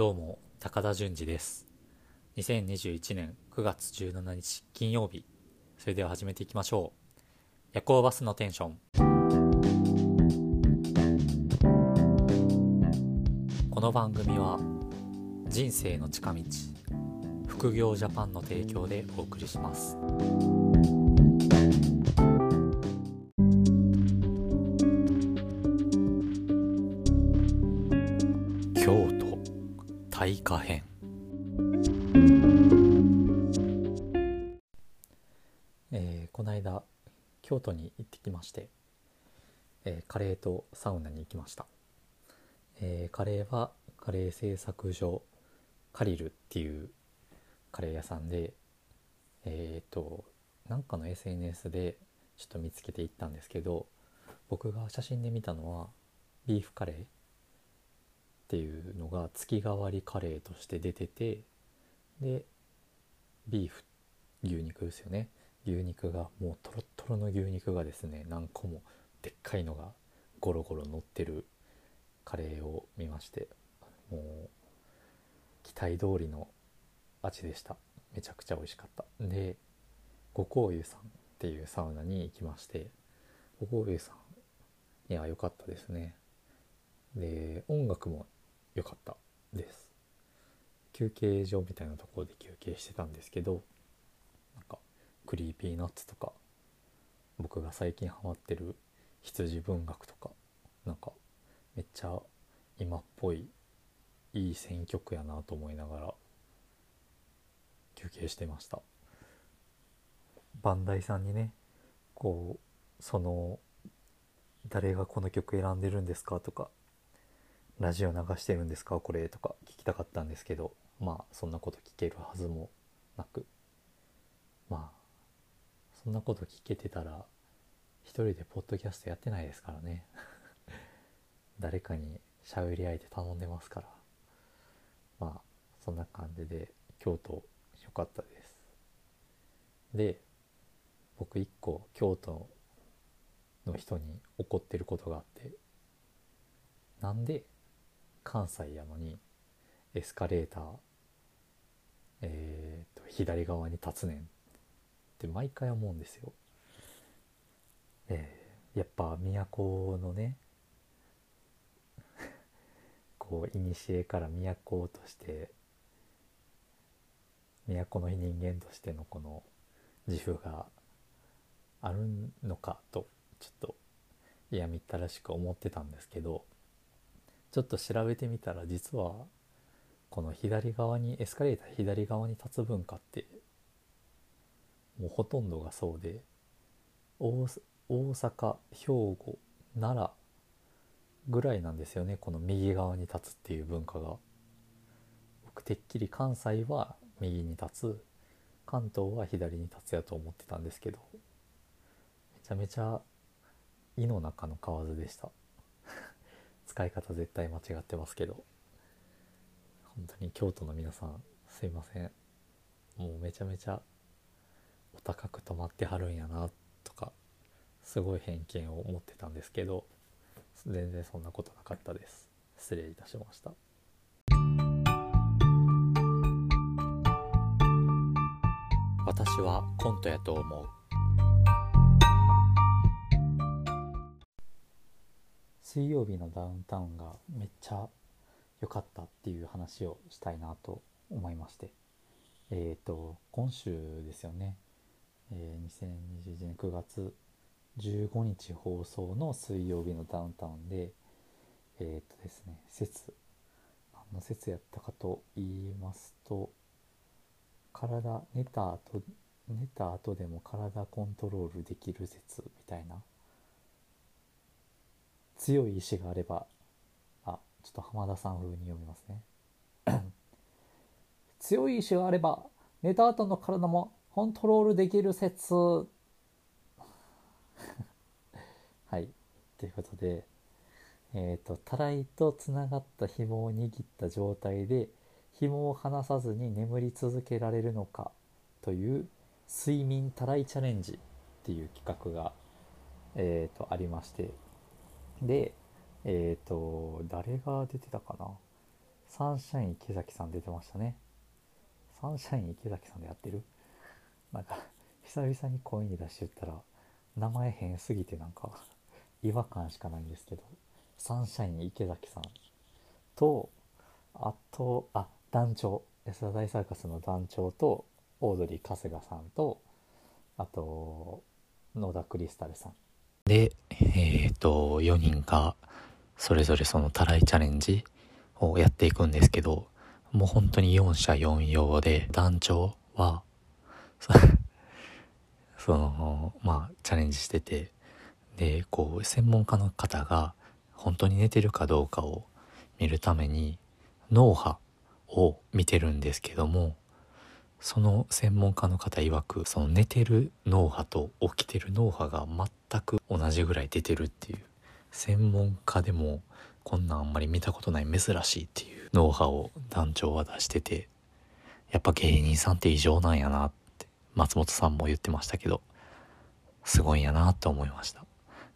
どうも、高田純次です。2021年9月17日金曜日。それでは始めていきましょう。夜行バスのテンション。この番組は、人生の近道、副業ジャパンの提供でお送りします。大化編。えーこの間京都に行ってきまして、えーカレーとサウナに行きました、えーカレーはカレー製作所カリルっていうカレー屋さんでえっ、ーとなんかの SNS でちょっと見つけて行ったんですけど僕が写真で見たのはビーフカレーっていうのが月替わりカレーとして出ててでビーフ牛肉ですよね。牛肉がもうトロットロの牛肉がですね何個もでっかいのがゴロゴロ乗ってるカレーを見ましてもう期待通りの味でした。めちゃくちゃ美味しかった。で五香湯さんっていうサウナに行きまして五香湯さんいや良かったですね。で音楽も良かったです。休憩所みたいなところで休憩してたんですけどなんか Creepy Nuts とか僕が最近ハマってる羊文学とかなんかめっちゃ今っぽいいい選曲やなと思いながら休憩してました。バンダイさんにねこうその誰がこの曲選んでるんですかとかラジオ流してるんですか？これとか聞きたかったんですけどまあそんなこと聞けるはずもなく。まあそんなこと聞けてたら一人でポッドキャストやってないですからね。誰かに喋り相手頼んでますから。まあそんな感じで京都良かったです。で僕一個京都の人に怒ってることがあって。なんで関西やのにエスカレーターえー、と左側に立つねんって毎回思うんですよ。えーやっぱ都のね こう古から都として都の人間としてのこの自負があるのかとちょっと嫌みったらしく思ってたんですけどちょっと調べてみたら実はこの左側にエスカレーター左側に立つ文化ってもうほとんどがそうで大大阪兵庫奈良ぐらいなんですよねこの右側に立つっていう文化が。僕てっきり関西は右に立つ関東は左に立つやと思ってたんですけどめちゃめちゃ胃の中の蛙でした。使い方絶対間違ってますけど。本当に京都の皆さんすいません。もうめちゃめちゃお高く泊まってはるんやなとかすごい偏見を持ってたんですけど全然そんなことなかったです。失礼いたしました。私はコントやと思う。水曜日のダウンタウンがめっちゃ良かったっていう話をしたいなと思いまして。えっ、と今週ですよね、えー2021年9月15日放送の水曜日のダウンタウンでえっ、とですね説何の説やったかと言いますと体寝た後寝た後でも体コントロールできる説みたいな強い意志があればあちょっと浜田さん風に読みますね。強い意志があれば寝た後の体もコントロールできる説。はい。ということでえっ、とたらいとつながった紐を握った状態で紐を離さずに眠り続けられるのかという睡眠たらいチャレンジっていう企画が、えー、とありまして。でえっ、と誰が出てたかな？サンシャイン池崎さん出てましたね。サンシャイン池崎さんでやってる？なんか久々に声に出して言ったら名前変すぎてなんか違和感しかないんですけどサンシャイン池崎さん。とあとあ団長。安田大サーカスの団長とオードリー春日さんとあと野田クリスタルさん。でえっ、と4人がそれぞれそのたらいチャレンジをやっていくんですけどもう本当に4者4様で団長は そのまあチャレンジしててでこう専門家の方が本当に寝てるかどうかを見るために脳波を見てるんですけどもその専門家の方曰くその寝てる脳波と起きてる脳波が全く同じぐらい出てるっていう専門家でもこんなんあんまり見たことない珍しいっていう脳波を団長は出しててやっぱ芸人さんって異常なんやなって松本さんも言ってましたけどすごいんやなと思いました。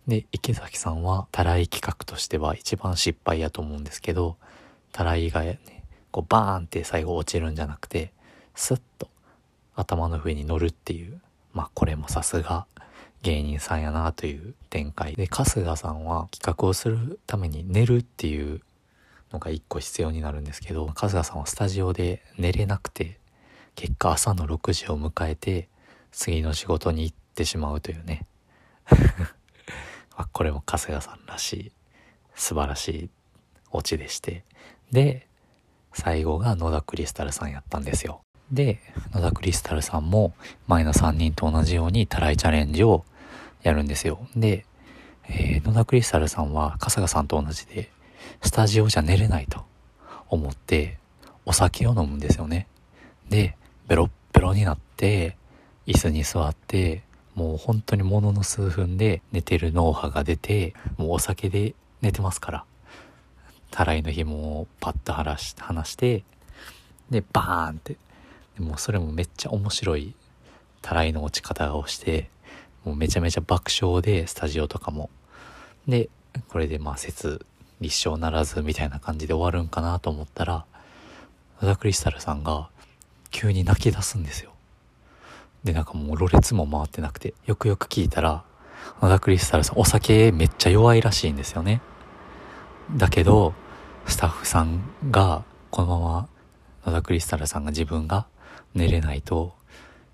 で池崎さんはたらい企画としては一番失敗やと思うんですけどたらいがねこうバーンって最後落ちるんじゃなくてスッと頭の上に乗るっていう。まあこれもさすが芸人さんやなという展開。で春日さんは企画をするために寝るっていうのが一個必要になるんですけど春日さんはスタジオで寝れなくて結果朝の6時を迎えて次の仕事に行ってしまうというね。これも春日さんらしい素晴らしいオチでして。で最後が野田クリスタルさんやったんですよ。で野田クリスタルさんも前の3人と同じようにたらいチャレンジをやるんですよ。で、えー、野田クリスタルさんは春日さんと同じでスタジオじゃ寝れないと思ってお酒を飲むんですよね。でベロッベロになって椅子に座ってもう本当にものの数分で寝てる脳波が出てもうお酒で寝てますから。たらいの紐をパッと離し離してでバーンってでもそれもめっちゃ面白いたらいの落ち方をしてもうめちゃめちゃ爆笑でスタジオとかも。でこれでまあ説立証ならずみたいな感じで終わるんかなと思ったら野田クリスタルさんが急に泣き出すんですよ。でなんかもうろれつも回ってなくてよくよく聞いたら野田クリスタルさんお酒めっちゃ弱いらしいんですよね。だけどスタッフさんがこのまま野田クリスタルさんが自分が寝れないと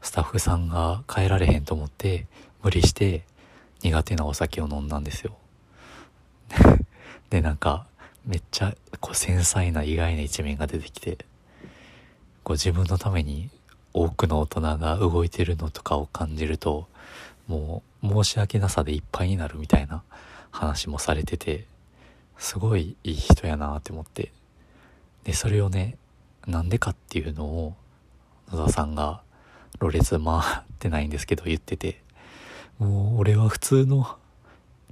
スタッフさんが帰られへんと思って無理して苦手なお酒を飲んだんですよ。でなんかめっちゃこう繊細な意外な一面が出てきてこう自分のために多くの大人が動いてるのとかを感じるともう申し訳なさでいっぱいになるみたいな話もされててすごいいい人やなって思って。でそれをねなんでかっていうのを野田さんがろれつ回ってないんですけど言っててもう俺は普通の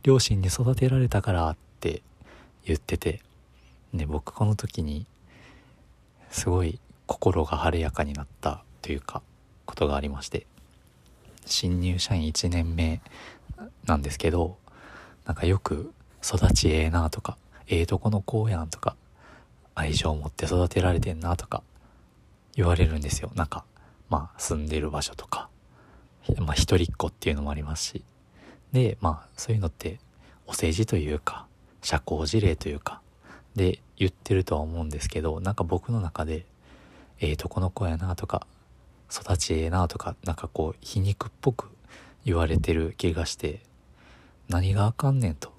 両親に育てられたからって言っててで僕この時にすごい心が晴れやかになったというかことがありまして新入社員1年目なんですけどなんかよく育ちええなとか、ええとこの子やんとか、愛情を持って育てられてんなとか言われるんですよ。なんか、まあ住んでる場所とか、まあ一人っ子っていうのもありますし。で、まあそういうのってお世辞というか、社交辞令というか、で言ってるとは思うんですけど、なんか僕の中で、ええとこの子やなとか、育ちええなとか、なんかこう皮肉っぽく言われてる気がして、何があかんねんと。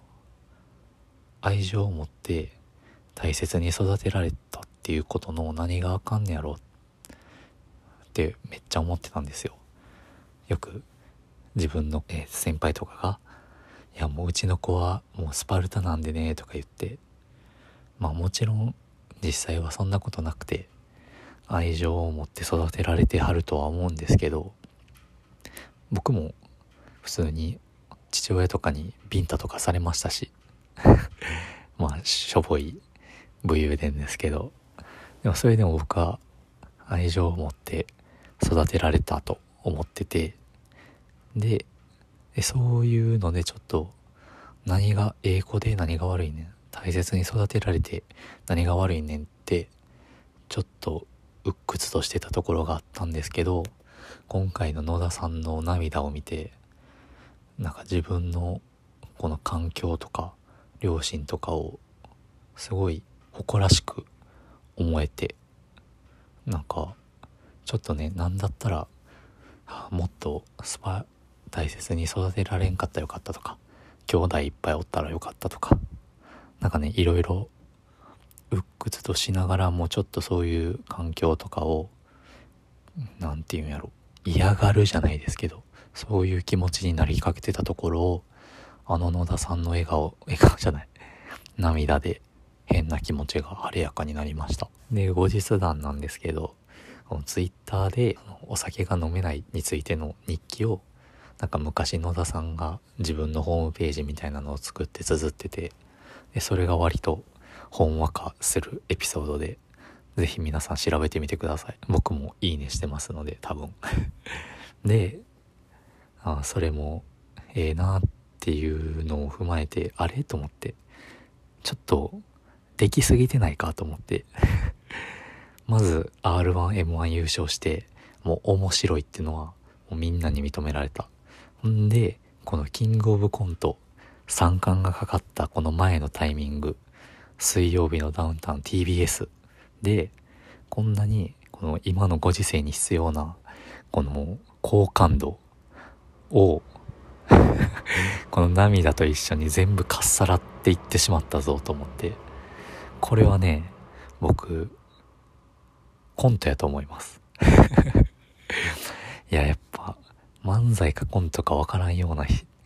愛情を持って大切に育てられたっていうことの何があかんねやろっってめっちゃ思ってたんですよ。よく自分の、え、先輩とかが「いやもううちの子はもうスパルタなんでね」とか言ってまあもちろん実際はそんなことなくて愛情を持って育てられてはるとは思うんですけど僕も普通に父親とかにビンタとかされましたし まあ、しょぼい武勇伝ですけど、でもそれでも僕は愛情を持って育てられたと思ってて、で、そういうのでちょっと何が英語で何が悪いねん。大切に育てられて何が悪いねんってちょっと鬱屈としてたところがあったんですけど今回の野田さんの涙を見てなんか自分のこの環境とか両親とかをすごい誇らしく思えてなんかちょっとね何だったらもっとスパ大切に育てられんかったらよかったとか兄弟いっぱいおったらよかったとかなんかねいろいろ鬱屈としながらもちょっとそういう環境とかを何て言うんやろ嫌がるじゃないですけどそういう気持ちになりかけてたところをあの野田さんの笑顔笑顔じゃない涙で変な気持ちが晴れやかになりました。で後日談なんですけどこのツイッターでお酒が飲めないについての日記をなんか昔野田さんが自分のホームページみたいなのを作って綴っててでそれが割とほんわかするエピソードでぜひ皆さん調べてみてください。僕もいいねしてますので多分。であそれもええ、なっていうのを踏まえてあれ？と思って。ちょっとできすぎてないか？と思って。まず R1M1 優勝してもう面白いっていうのはもうみんなに認められた。んでこのキングオブコント3冠がかかったこの前のタイミング水曜日のダウンタウン TBS でこんなにこの今のご時世に必要なこの好感度を この涙と一緒に全部かっさらっていってしまったぞと思ってこれはね僕コントやと思います。いややっぱ漫才かコントかわからんような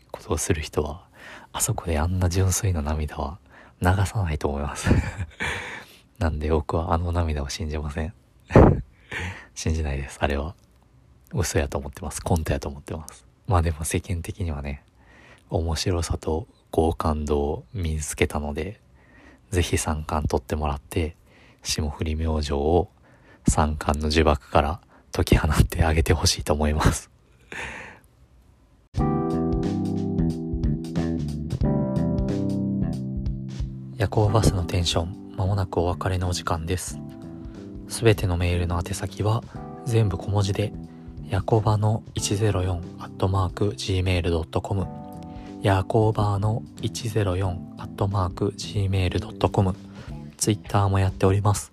ことをする人はあそこであんな純粋な涙は流さないと思います。なんで僕はあの涙を信じません。信じないです。あれは。嘘やと思ってます。コントやと思ってます。まあでも世間的にはね面白さと好感度を身につけたので是非三冠取ってもらって霜降り明星を三冠の呪縛から解き放ってあげてほしいと思います。夜行バスのテンションまもなくお別れのお時間です。すべてのメールの宛先は全部小文字でヤコバの104アットマーク gmail.com ヤコバの104アットマーク gmail.com ツイッターもやっております。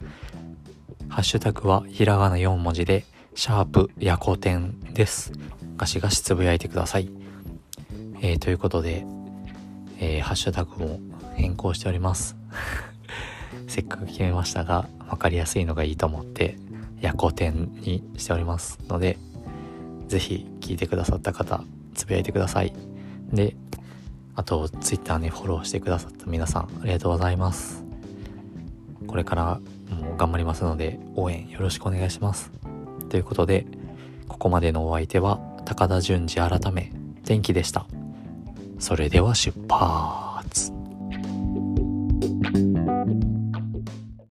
ハッシュタグはひらがな4文字でシャープヤコテンです。ガシガシつぶやいてください。えー、ということで、えー、ハッシュタグも変更しております。せっかく決めましたが分かりやすいのがいいと思ってヤコテンにしておりますのでぜひ聞いてくださった方つぶやいてください。であと Twitter ねフォローしてくださった皆さんありがとうございます。これからもう頑張りますので応援よろしくお願いします。ということでここまでのお相手は高田純次改め天気でした。それでは出発。thank you